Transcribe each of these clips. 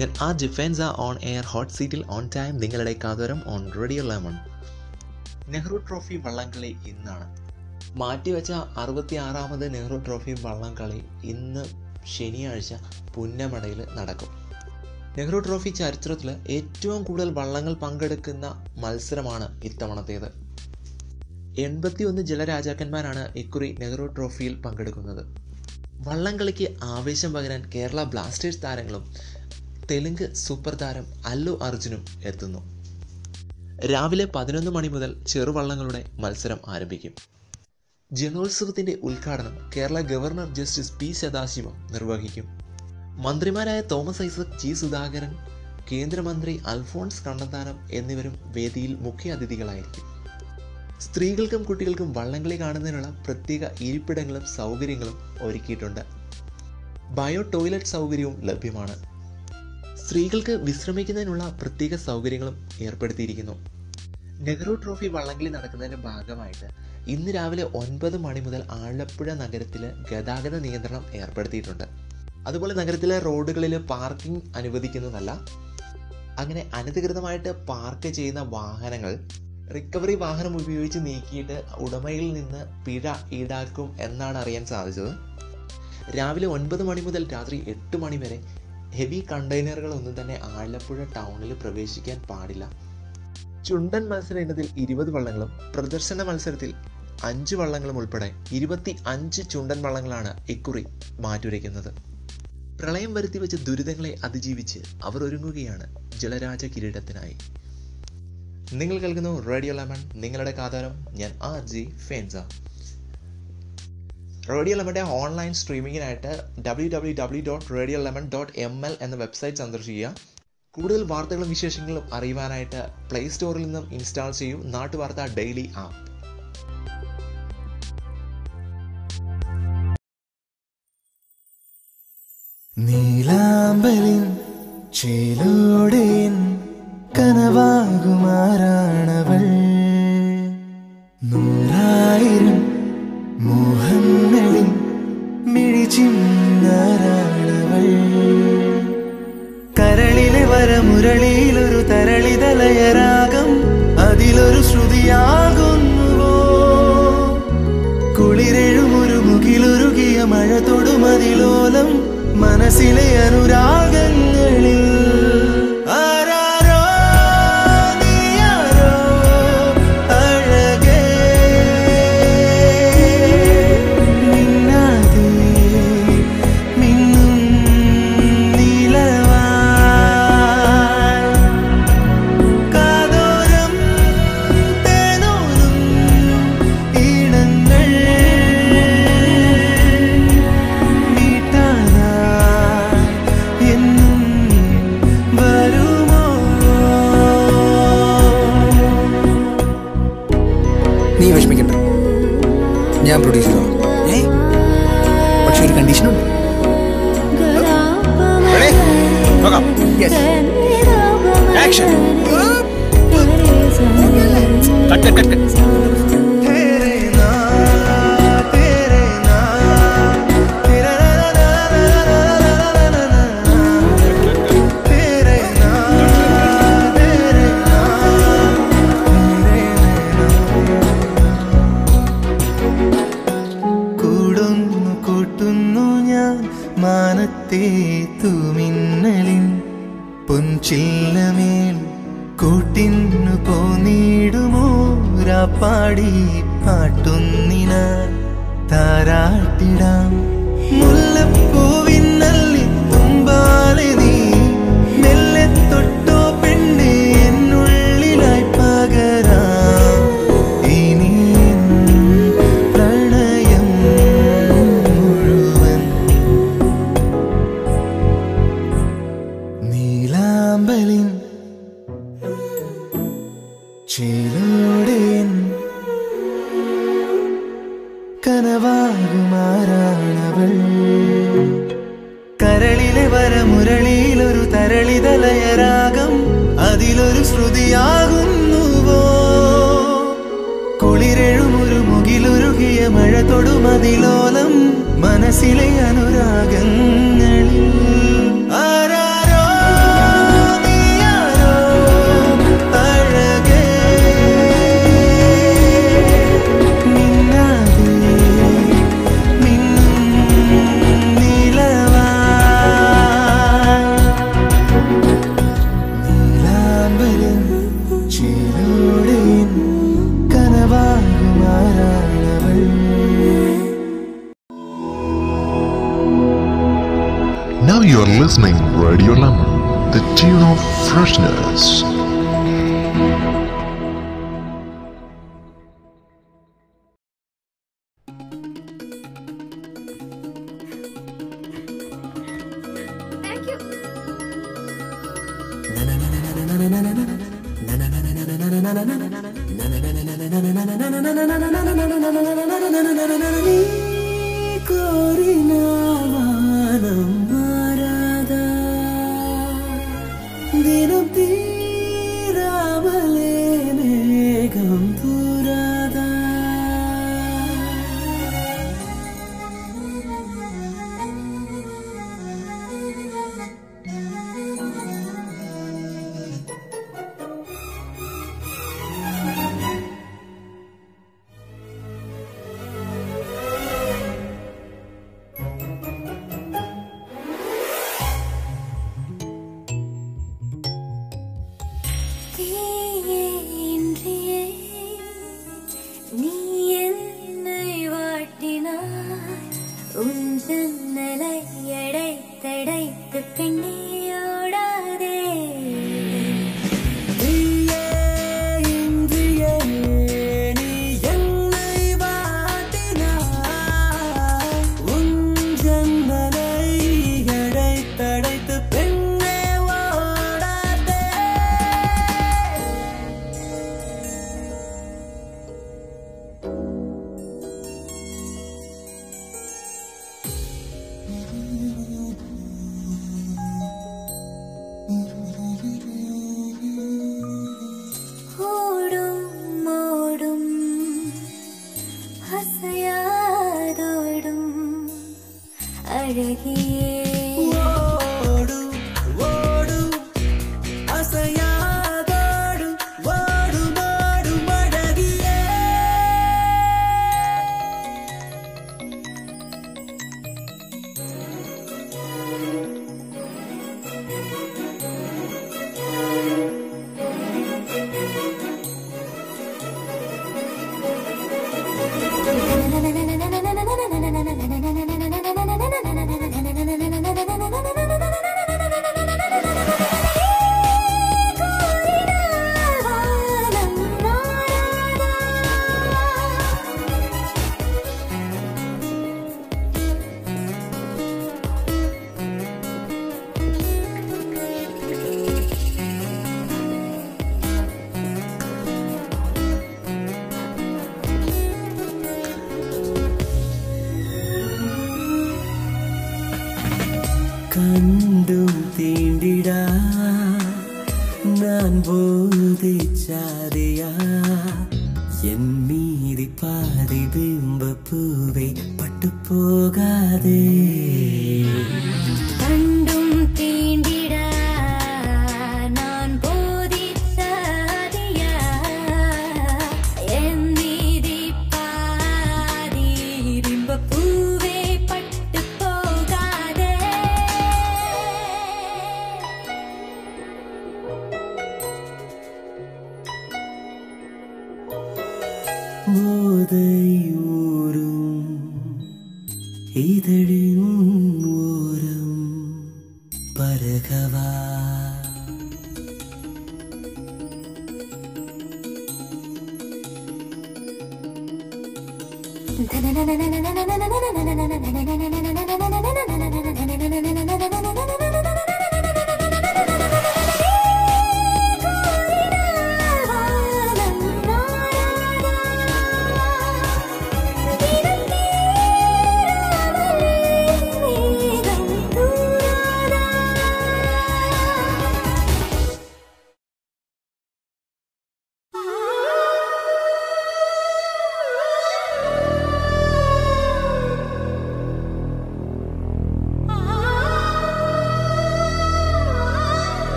ഞാൻ ആ ജിഫെൻസ ഓൺ എയർ ഹോട്ട് സീറ്റിൽ ഓൺ ടൈം നിങ്ങളുടെ കാതോരം on Radio Lemon Nehru Trophy വള്ളംകളി ഇന്നാണ്. മാറ്റിവെച്ച അറുപത്തി ആറാമത് നെഹ്റു ട്രോഫി വള്ളംകളി ഇന്ന് ശനിയാഴ്ച പുന്നമടയിൽ നടക്കും. നെഹ്റു ട്രോഫി ചരിത്രത്തിൽ ഏറ്റവും കൂടുതൽ വള്ളങ്ങൾ പങ്കെടുക്കുന്ന മത്സരമാണ് ഇത്തവണത്തേത്. എൺപത്തിയൊന്ന് ജലരാജാക്കന്മാരാണ് ഇക്കുറി നെഹ്റു ട്രോഫിയിൽ പങ്കെടുക്കുന്നത്. വള്ളംകളിക്ക് ആവേശം പകരാൻ കേരള ബ്ലാസ്റ്റേഴ്സ് താരങ്ങളും തെലുങ്ക് സൂപ്പർ താരം അല്ലു അർജുനും എത്തുന്നു. രാവിലെ പതിനൊന്ന് മണി മുതൽ ചെറുവള്ളങ്ങളുടെ മത്സരം ആരംഭിക്കും. ജനോത്സവത്തിന്റെ ഉദ്ഘാടനം Kerala governor justice P Sadasivam നിർവഹിക്കും. മന്ത്രിമാരായ തോമസ് ഐസക് ജി സുധാകരൻ കേന്ദ്രമന്ത്രി അൽഫോൺസ് കണ്ണന്താനം എന്നിവരും വേദിയിൽ മുഖ്യ അതിഥികളായിരിക്കും സ്ത്രീകൾക്കും കുട്ടികൾക്കും വള്ളംകളി കാണുന്നതിനുള്ള പ്രത്യേക ഇരിപ്പിടങ്ങളും സൗകര്യങ്ങളും ഒരുക്കിയിട്ടുണ്ട്. ബയോ ടോയ്ലറ്റ് സൗകര്യവും ലഭ്യമാണ്. സ്ത്രീകൾക്ക് വിശ്രമിക്കുന്നതിനുള്ള പ്രത്യേക സൗകര്യങ്ങളും ഏർപ്പെടുത്തിയിരിക്കുന്നു. നെഹ്റു ട്രോഫി വള്ളംകളി നടക്കുന്നതിന്റെ ഭാഗമായിട്ട് ഇന്ന് രാവിലെ ഒൻപത് മണി മുതൽ ആലപ്പുഴ നഗരത്തിൽ ഗതാഗത നിയന്ത്രണം ഏർപ്പെടുത്തിയിട്ടുണ്ട്. അതുപോലെ നഗരത്തിലെ റോഡുകളിൽ പാർക്കിംഗ് അനുവദിക്കുന്നതല്ല അങ്ങനെ അനധികൃതമായിട്ട് പാർക്ക് ചെയ്യുന്ന വാഹനങ്ങൾ റിക്കവറി വാഹനം ഉപയോഗിച്ച് നീക്കിയിട്ട് ഉടമയിൽ നിന്ന് പിഴ ഈടാക്കും എന്നാണ് അറിയാൻ സാധിച്ചത്. രാവിലെ ഒൻപത് മണി മുതൽ രാത്രി എട്ട് മണി വരെ ഹെവി കണ്ടെയ്നറുകളൊന്നും തന്നെ ആലപ്പുഴ ടൗണിൽ പ്രവേശിക്കാൻ പാടില്ല. ചുണ്ടൻ മത്സര ഇനത്തിൽ ഇരുപത് വള്ളങ്ങളും പ്രദർശന മത്സരത്തിൽ അഞ്ച് വള്ളങ്ങളും ഉൾപ്പെടെ ഇരുപത്തി അഞ്ച് ചുണ്ടൻ വള്ളങ്ങളാണ് ഇക്കുറി മാറ്റുരയ്ക്കുന്നത്. പ്രളയം വരുത്തി വെച്ച ദുരിതങ്ങളെ അതിജീവിച്ച് അവർ ഒരുങ്ങുകയാണ് ജലരാജ കിരീടത്തിനായി. നിങ്ങൾ കേൾക്കുന്നു റേഡിയോ ലെമൺ. നിങ്ങളുടെ കാതാരം ഞാൻ ആർ ജി ഫേൻസ. റേഡിയോ ലെമന്റെ online സ്ട്രീമിങ്ങിനായിട്ട് W W W dot radio lemon dot M L എന്ന വെബ്സൈറ്റ് സന്ദർശിക്കുക. കൂടുതൽ വാർത്തകളും വിശേഷങ്ങളും അറിയുവാനായിട്ട് പ്ലേ സ്റ്റോറിൽ നിന്നും ഇൻസ്റ്റാൾ ചെയ്യൂ നാട്ടുവാർത്ത ഡെയിലി ആപ്പ്. നീലാമ്പലിൻ ചേലോടെയൻ കനവാകുമാറാണവൾ Yes. Action. Cut, cut, cut, cut. Radio Lemon, the tune of freshness.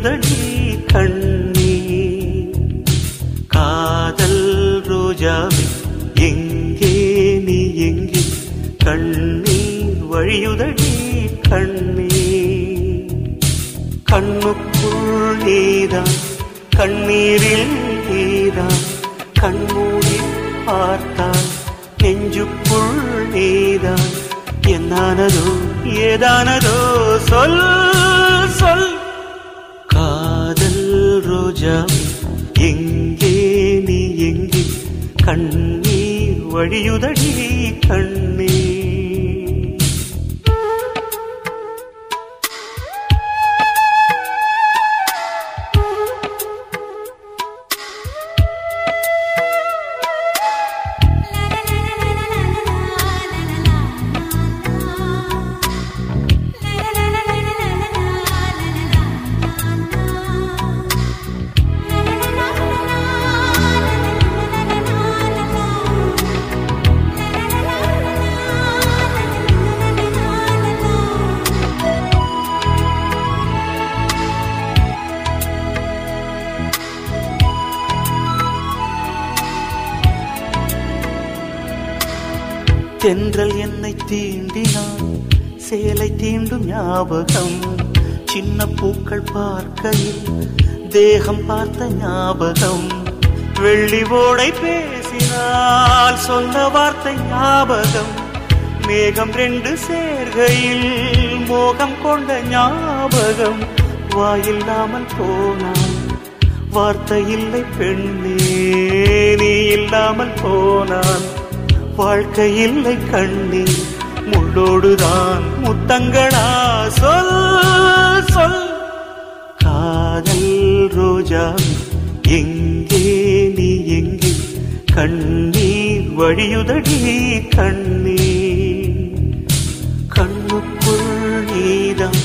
கண்ணீர். கண்ணீ காதல் ரோஜாவே எங்கே நீ எங்கே? கண்ணீர் வழியுதடி கண்ணீர். கண்ணுக்குள் நீதான் கண்ணீரில் நீதான். கண்மூடி பார்த்தால் நெஞ்சுக்குள் நீதான். என்னானதோ ஏதானதோ சொல் சொல். ரோஜா எங்கே நீ எங்கே கண்ணீர் வழியுதடி கண்ணீர். ஞாபகம் சின்ன பூக்கள் பார்க்கையில் தேகம் பார்த்த ஞாபகம். வெள்ளி ஓடை பேசினால் சொன்ன வார்த்தை ஞாபகம். மேகம் ரெண்டு சேர்கையில் மோகம் கொண்ட ஞாபகம். வாயில்லாமல் போனான் வார்த்தை இல்லை பெண்ணே நீ இல்லாமல் போனான் வாழ்க்கை இல்லை கண்ணீர் முள்ளோடுதான் முத்தங்களா சொல் சொல் காதல் ரோஜா எங்கே நீ எங்கே கண்ணீர் வழியுதடி கண்ணீர் கண்ணுக்குள் நீதான்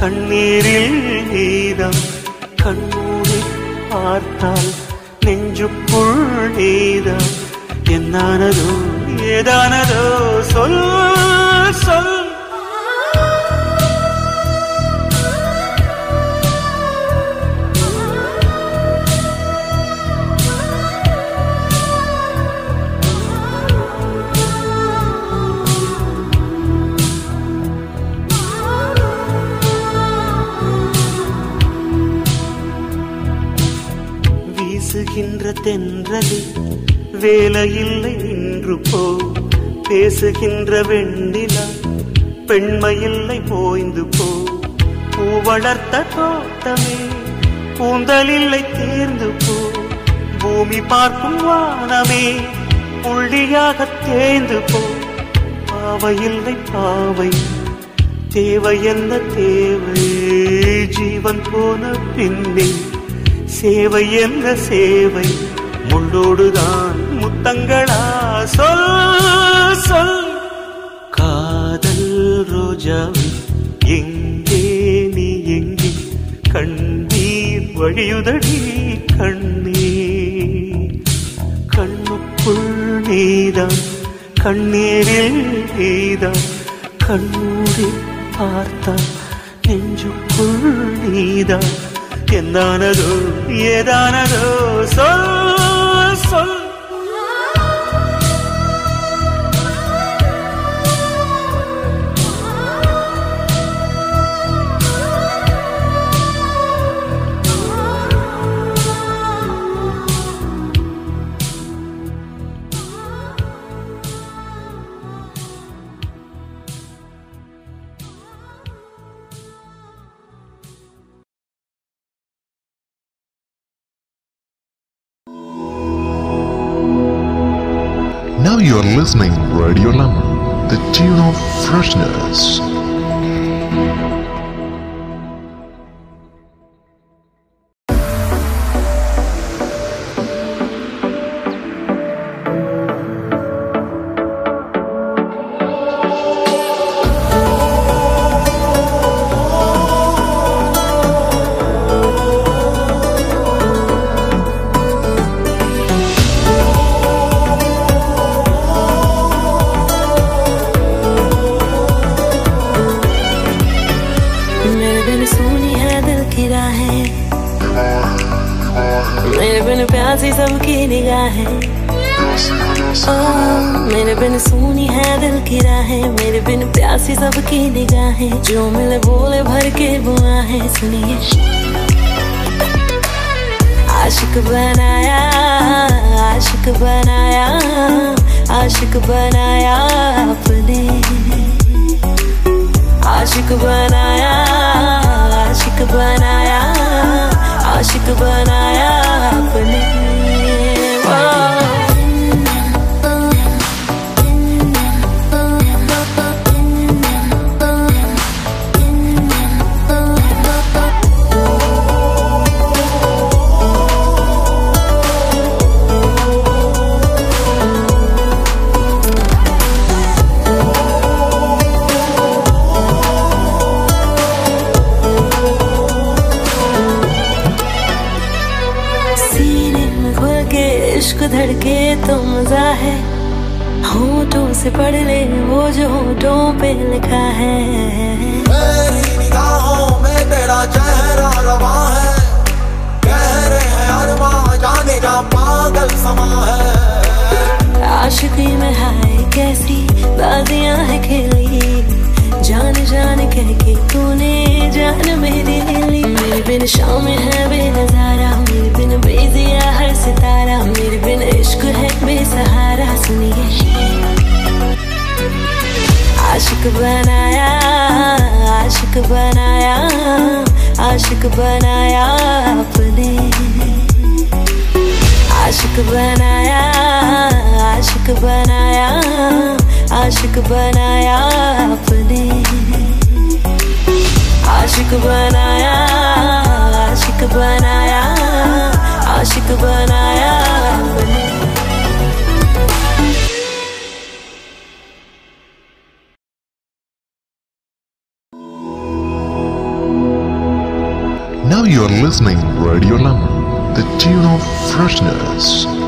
கண்ணீரில் நீதான் கண்ணூரி பார்த்தால் நெஞ்சுக்குள் நீதான் എന്നാനതോ ഏതാനതോ சொல் சொல். வீசுகின்ற தென்றலில் வேலையில்லை நின்று போ. பேசுகின்ற வெண்ணிலா பெண்மையில்லை போய்ந்து போ. பூ வளர்த்த தோட்டமே கூந்தலில்லை தேர்ந்து போ. பூமி பார்க்கும் வானமே புள்ளியாக தேர்ந்து போ. பாவையில்லை பாவை தேவை என்ன தேவை? ஜீவன் போன பின்னே சேவை என்ன சேவை? முள்ளோடுதான் முத்தங்களா? சொல் சொல். ரோஜா எங்கே நீ எங்கே கண்ணீர் வழியுதடி கண்ணீர் கண்ணுக்குள் நீதான் கண்ணீரில் நீதான் கண்ணூரி பார்த்தால் நெஞ்சுக்குள் நீதான் എന്താണതോ ഏതാണതോ சொல் சொல் बनाया आशिक बनाया आशिक बनाया अपने। आशिक बनाया आशिक बनाया आशिक बनाया अपने। है। होठों से पढ़ ले वो जो होठों पे लिखा है। मेरी निगाहों में तेरा चेहरा रवा है। कह रहे हैं अरमां जाने का पागल समा है। आशिकी में हाय कैसी बाजियाँ है खेली। जान कह के तूने जान मेरी ले मेरे बिन शाम है बेनजारा, मेरे बिन बेजिया हर सितारा, मेरे बिन इश्क है बेसहारा, सुनिए। आशिक बनाया आशिक बनाया आशिक बनाया अपने। आशिक बनाया आशिक बनाया आशिक बनाया अपने आशिक बनाया आशिक बनाया आशिक बनाया अपने Now you are listening Radio Lemon, the tune of freshness.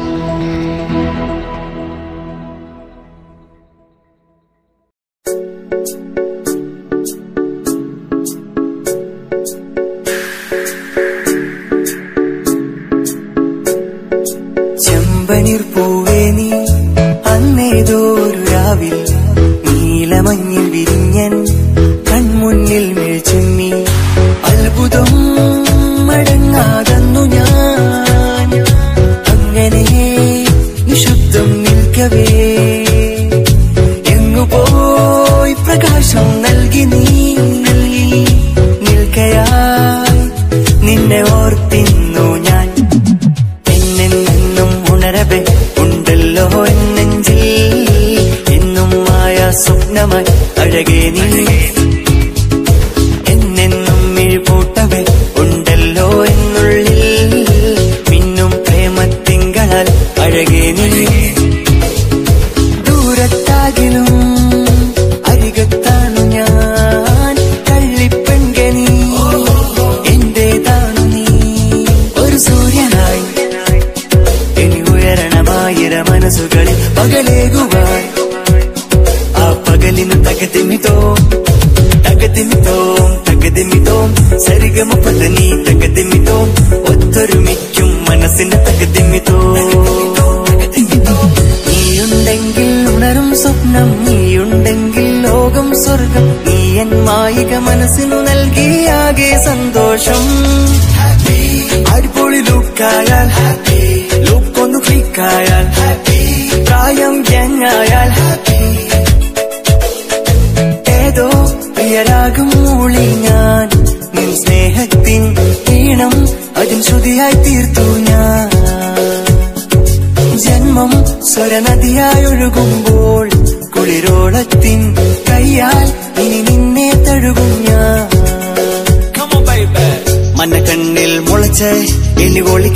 സന്തോഷം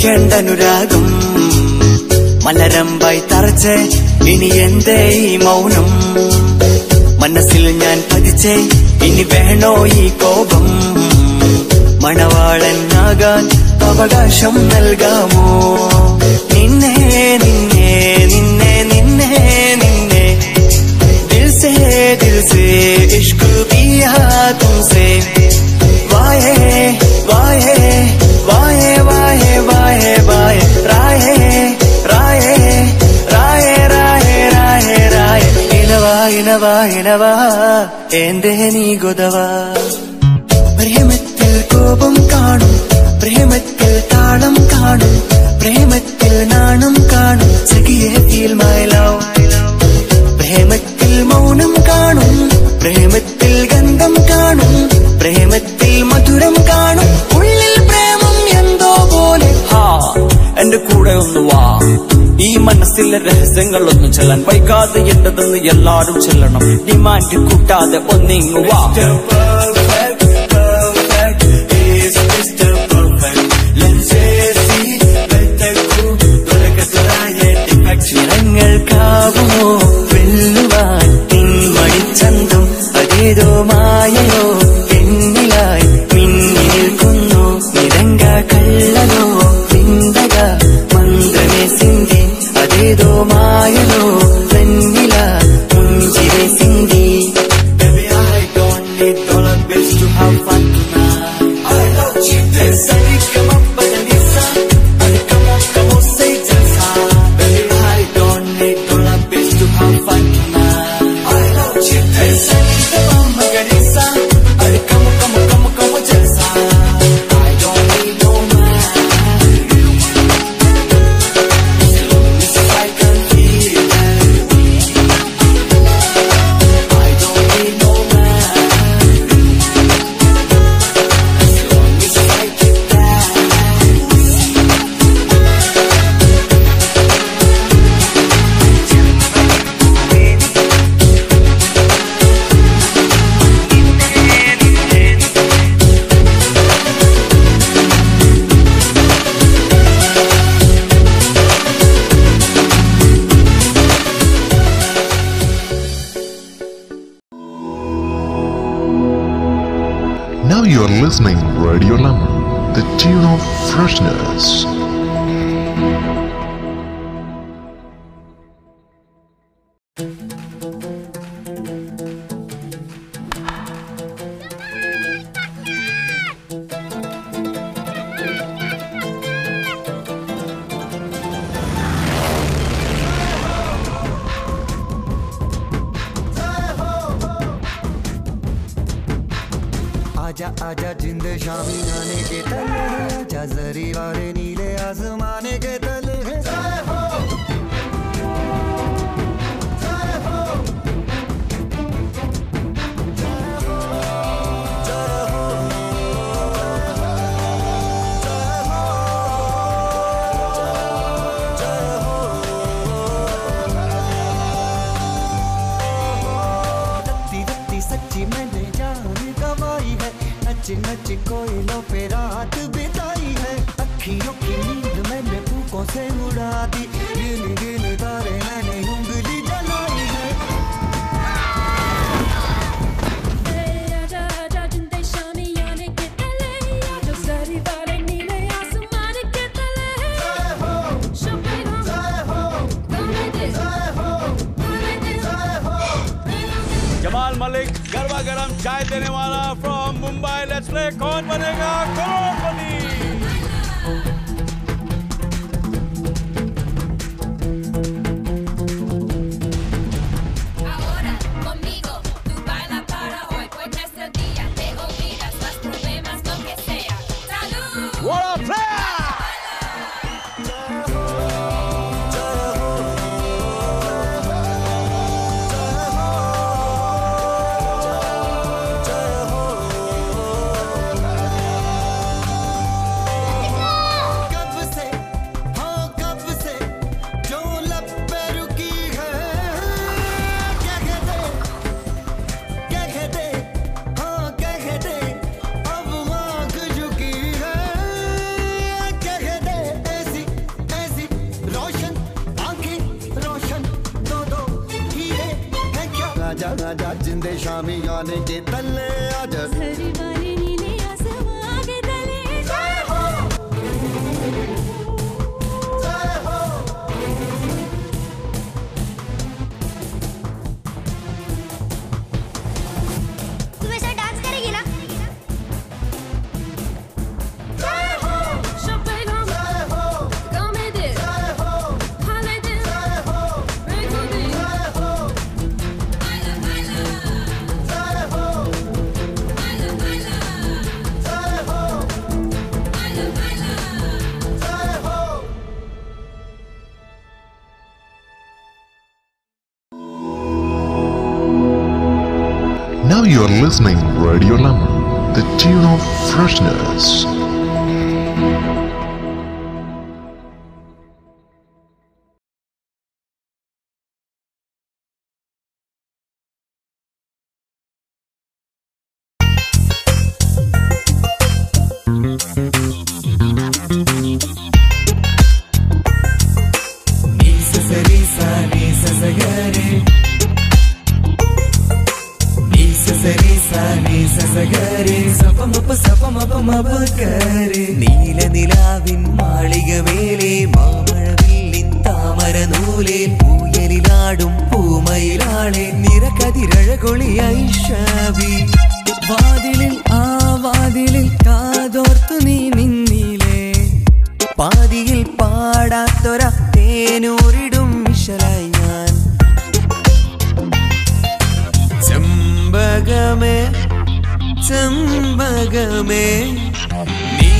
അനുരാഗം മലരമ്പായി തറച്ച് ഇനി എന്തേ ഈ മൗനം? മനസ്സിൽ ഞാൻ പതിച്ചേ ഇനി വേണോ ഈ കോപം? മണവാളനാകാൻ അവകാശം നൽകാമോ? ഇണവാ ഇണവാ എന്റെ നീ ഗുതവാ പ്രേമത്തിൽ കോപം കാണും പ്രേമത്തിൽ താളം കാണും പ്രേമത്തിൽ നാണം കാണും സഖിയേ ഫീൽ മൈ ലവ് പ്രേമത്തിൽ മൗനം കാണും പ്രേമത്തിൽ ഗന്ധം കാണും പ്രേമത്തിൽ മധുരം കാണും. ഉള്ളിൽ പ്രേമം എന്തോ പോലെ. എന്റെ കൂടെ ഒന്ന് വാ. ഈ മനസ്സിലെ രഹസ്യങ്ങളൊന്നും ചെല്ലാൻ വൈകാതെ എന്റതെന്ന് എല്ലാരും ചെല്ലണം. ഡിമാൻഡ് കൂട്ടാതെ ഒന്നിങ്ങുവാ. Listening Radio Lemon, the tune of freshness. നീലനിലാവിൻ മാളിക മേലെ മാമഴവില്ലിൻ താമര നൂലേ പൂയലിലാടും പൂമയിലാളെ നിറകതിരഴകൊളി ഐഷാവി വാതിലിൽ ആ വാതിലിൽ കാതോർത്തു നീ നിന്നിലേ. പാതിയിൽ പാടാത്തൊര തേനൂറിടും ചെമ്പകമേ ചെമ്പകമേ നീ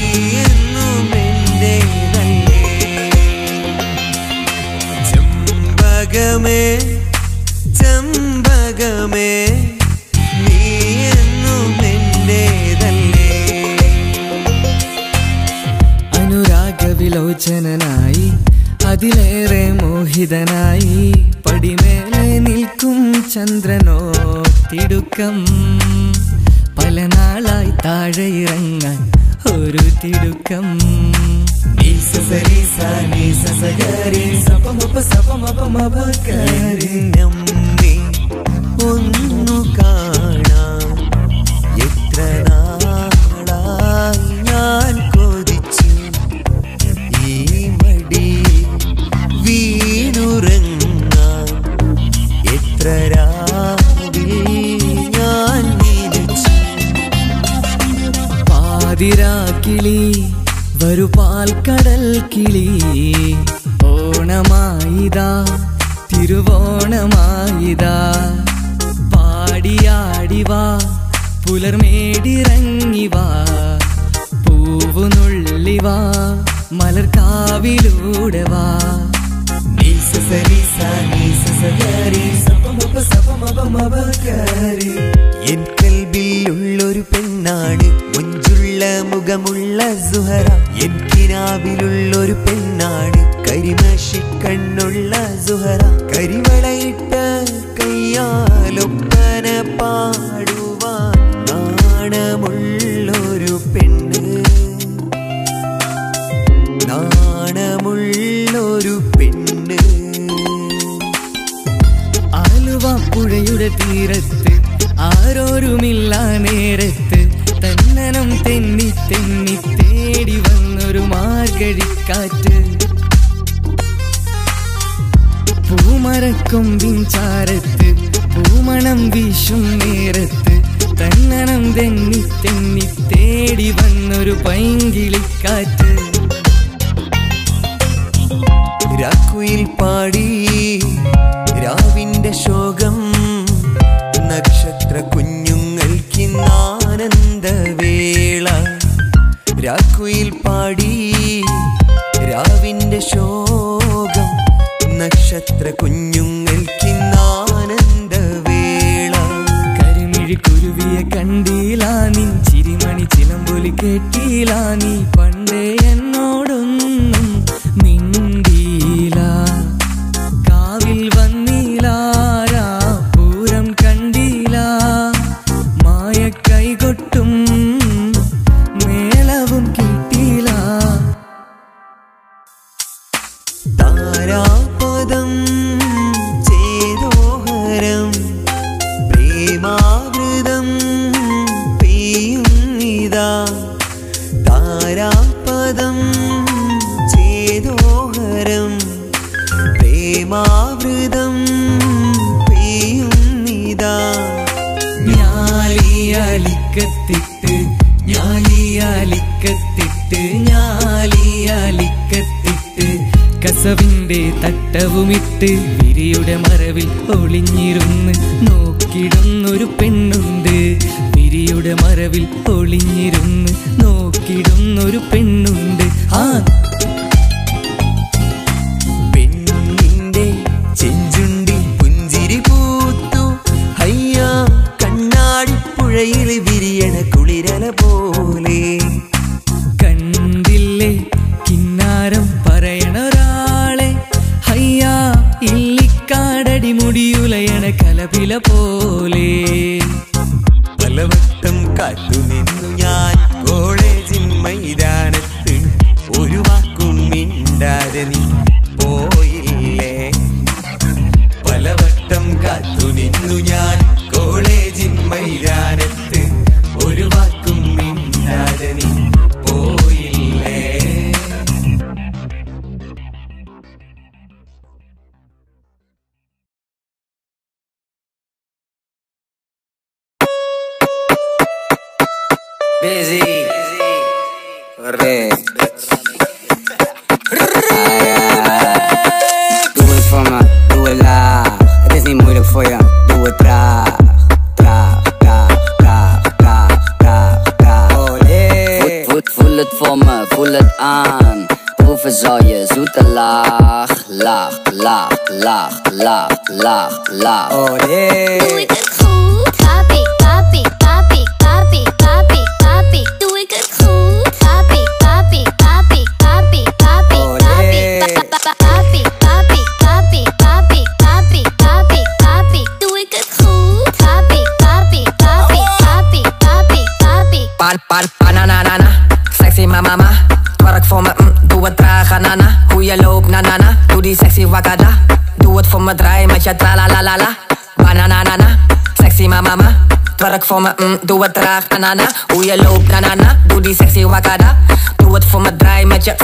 എന്നും എന്നും എന്റേതല്ലേ അനുരാഗവിലോചനായി അതിലേറെ മോഹിതനായി പടിമേലെ നിൽക്കും ചന്ദ്രനോ തിടുക്കം. പല നാളായി താഴെ ഇറങ്ങാൻ ഒരു തിടുക്കം. ഒന്നു പാതിരാക്കിളി വരു പാൽക്കടൽ കിളി. ഓണമായിതാ തിരുവോണമായിതാ. പാടിയാടിവാ പുലർമേടിറങ്ങിവാ പൂവുനുള്ളിവാ മലർക്കാവിലൂടെ വാ. എൻ കൽബിലുള്ളൊരു പെണ്ണാണ് മുഞ്ചുള്ള മുഖമുള്ള സുഹറ. എൻ കിനാവിലുള്ളൊരു പെണ്ണാണ് കരിമഷി കണ്ണുള്ള സുഹറ. കരിവളയിട്ട കയ്യാലൊപ്പന പാടുവാൻ നാണമുള്ളൊരു പെണ്ണ്. നാണമുള്ളൊരു പെണ്ണ്. ആലുവ പുഴയുടെ തീരത്ത് ആരോരുമില്ല നേരത്ത് മാർഗഴിക്കാറ്റ് പൂമരക്കും ചാരത്ത് പൂമണം വീശും നേരത്ത് തന്നണം തെന്നി തെന്നി തേടി വന്നൊരു പൈങ്കിളിക്കാറ്റ്. രാക്കുയിൽ പാടി രാവിന്റെ ശോകം കുഞ്ഞുങ്ങൾക്കിന്നാനന്ദവേള കരിമിഴി കുരുവിയെ കണ്ടീലാ നിൻ ചിരിമണി ചിലമ്പൊലി കേട്ടീലാ നീ. പണ്ടേ Busy. Red. Doe het voor me, doe het laag. Het is niet moeilijk voor je, doe het traag. Traag, traag, traag, traag, traag, traag. Voet, voet, voel het voor me, voel het aan. Proeven zal je zoete laag, laag, laag, laag, laag, laag, laag. Doe ik het goed? Papi, na na. Sexy wakada. Doe het voor me, draai met je tra la la la la. Bananana. Sexy mama, ma. Twerk voor me, mm, doe het traag, nana. Hoe je loopt, na na na. Doe die sexy wakada. Doe het voor me, draai met je.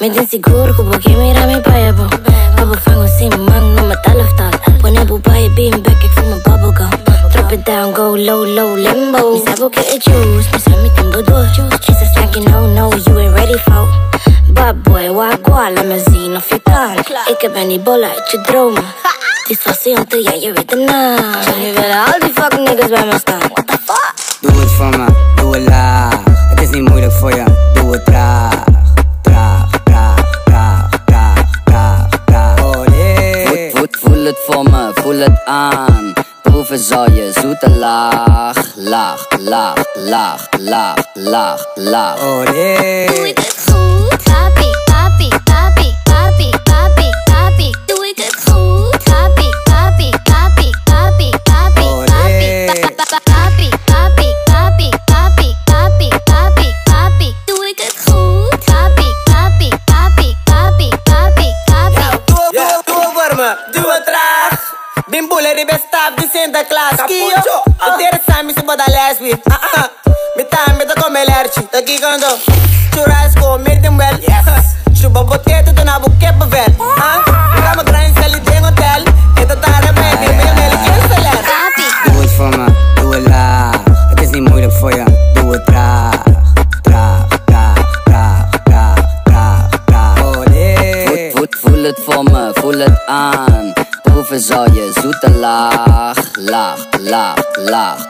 Me inseguro como que mira mi paya bo Bubble fango sin man, no me tal of tal Pone bubay beam back, ik voel me bubblegum Drop it down, go low, low, limbo Mi sabo que het juice, mi sa mi timbo door She's a stanky no, no, you ain't ready for Bad boy, wagwa, me zien of je kan Ik heb die bollen uit je dromen Het is fascinante, ja je weet de naam nu willen al die fucking niggas bij me staan What the fuck? Doe het voor me, doe het laag. Het is niet moeilijk voor je, doe het traag. Traag, traag, traag, traag, traag, traag. Voet, voet, voel het voor me, voel het aan. Proeven zal je zoete laag. Laag, laag, laag, laag, laag, laag. Doe ik het goed? the best stop, this in the class. Kio, interessar-me se pode lesbi. Ah, ah. Me tá, me tá com melerci. Tá aqui quando churrasco, me well. Yes. Chupa.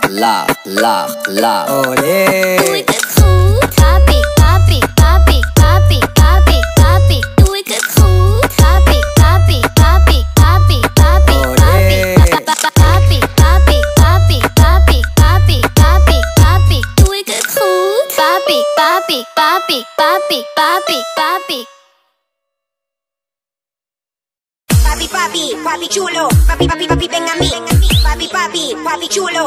Laag. Doe ik het goed? Papi, papi, papi, papi, papi, papi. Doe ik het goed? Papi, papi, papi, papi, papi, papi. Pa- pa- pa- Papi, papi, papi, papi, papi, papi, papi. Doe ik het goed? Papi, papi, papi, papi, papi, papi. Papi, papi, papi chulo, papi, papi, papi, ven a mí. Papi, papi, papi chulo,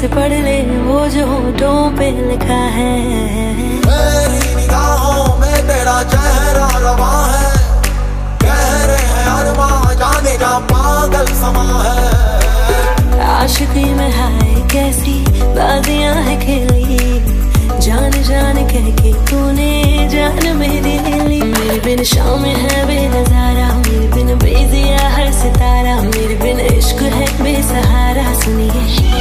से पढ़ ले वो जो होठों पे लिखा है। मेरी निगाहों में तेरा चेहरा रवा है। कह रहे हैं अरमा जाने जा पागल समा है। आशिकी में हाय कैसी बाजियाँ है खेली। जान जान कह के तूने जान मेरी ले। ली मेरे बिन शाम है बेनजारा मेरे बिन बेजिया हर सितारा। मेरे बिन इश्क है बेसहारा सुनिए।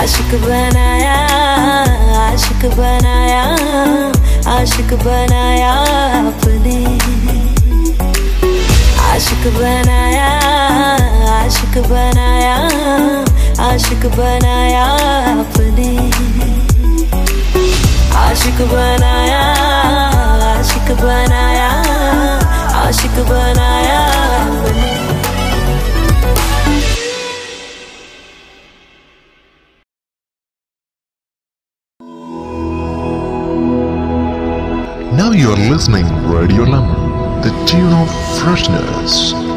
आशिक बनाया आशिक बनाया आशिक बनाया अपने। आशिक बनाया आशिक बनाया आशिक बनाया अपने। आशिक बनाया आशिक बनाया आशिक बनाया अपने। Radio Lemon, the tune of freshness.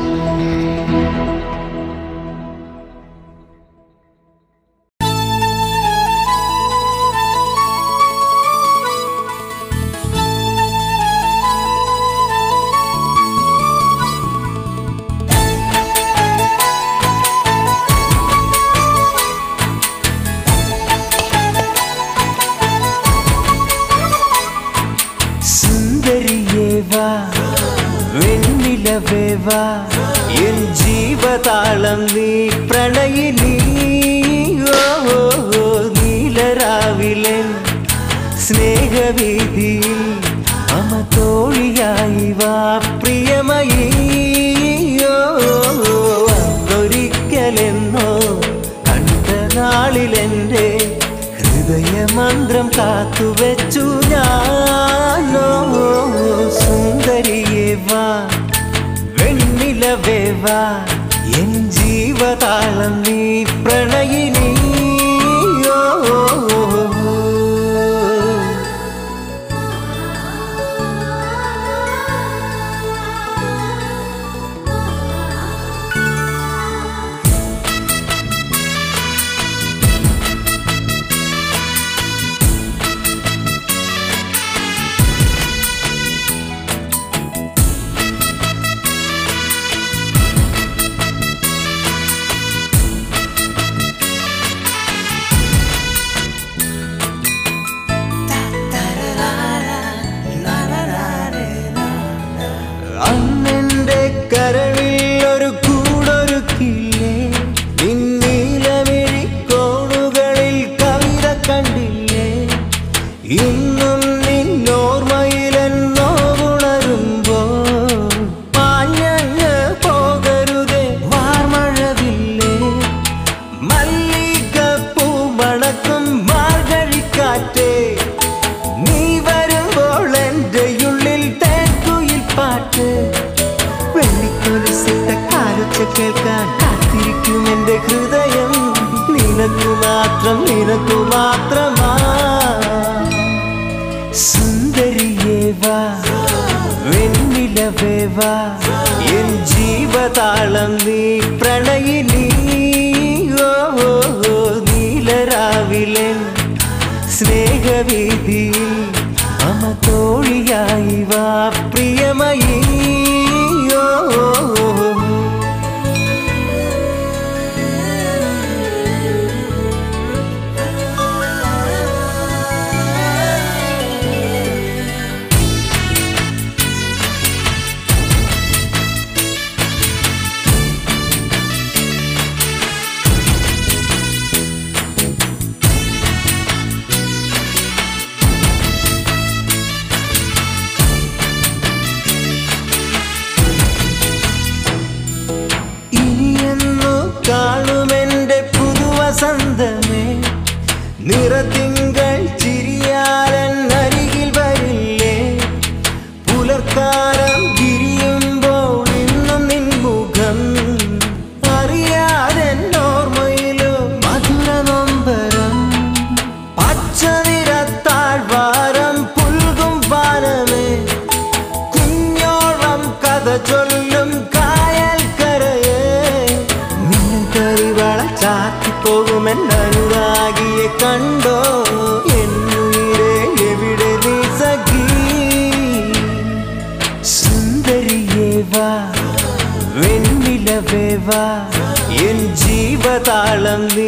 காலம் வி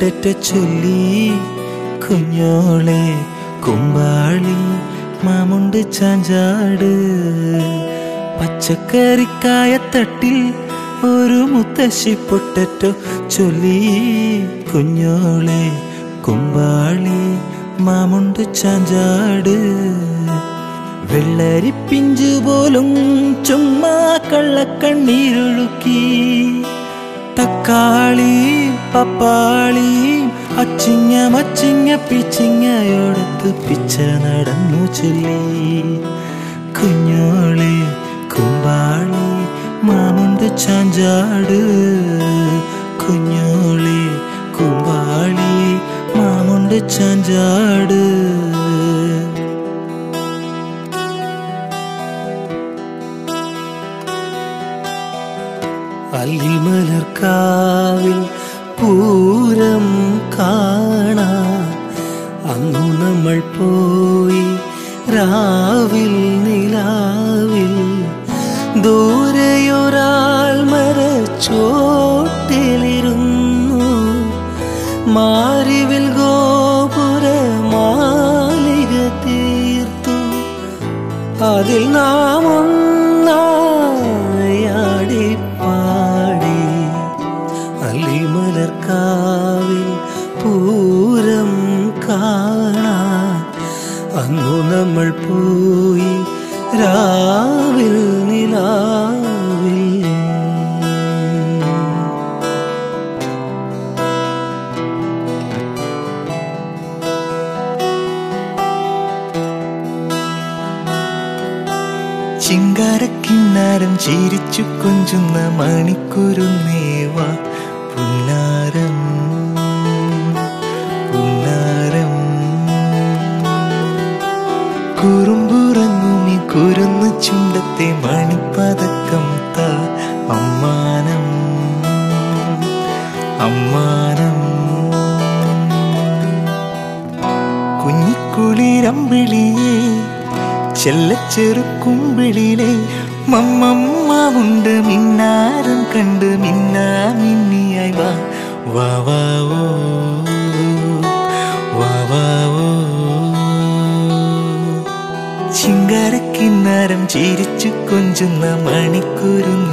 ചുട്ടറ്റ ചൊല്ലി കുഞ്ഞോളെ കുമ്പാളി മാമുണ്ട് ചാഞ്ചാട്. പച്ചക്കറിക്കായ തട്ടിൽ ഒരു മുത്തശ്ശി പൊട്ടറ്റ ചൊല്ലി കുഞ്ഞോളെ കുമ്പാളി മാമുണ്ട് ചാഞ്ചാട്. വെള്ളരിപ്പിഞ്ചു പോലും ചുമ്മാ കള്ളക്കണ്ണീരൊഴുക്കി തക്കാളി പപ്പാളിയും അച്ചിങ്ങ മച്ചിങ്ങ പിച്ചിങ്ങയോടത്ത് പിച്ച നടന്നു ചൊല്ലി. കുഞ്ഞോളെ കുമ്പാളി മാമുണ്ട് ചാഞ്ചാട്. കുഞ്ഞോളെ കുമ്പാളി മാമുണ്ട് ചാഞ്ചാട്. ദൂരം കാണാം. അങ്ങു നമ്മൾ പോയി രാവിൽ ചിരിച്ചു കൊഞ്ചുന്ന മണിക്കുരുന്നേവ പുന്നാരം. പുന്നാരം. കുറുമ്പുറങ്ങുമി കുരുന്നു ചുണ്ടത്തെ മണിപ്പതക്കം താ അമ്മാനം. അമ്മാനം. കുഞ്ഞിക്കുളിരമ്പിളിയേ ചെല്ലച്ചെറുക്കുമ്പിളിലെ മമ്മമ്മാവുണ്ട് മിന്നാരം കണ്ട് മിന്നാ മിന്നിയായി വാ. വാ വാ ഓ. വാ വാ ഓ. ചിങ്കാരക്കിന്നാരം ചിരിച്ചു കൊഞ്ചുന്ന മണിക്കുരുന്നേവാ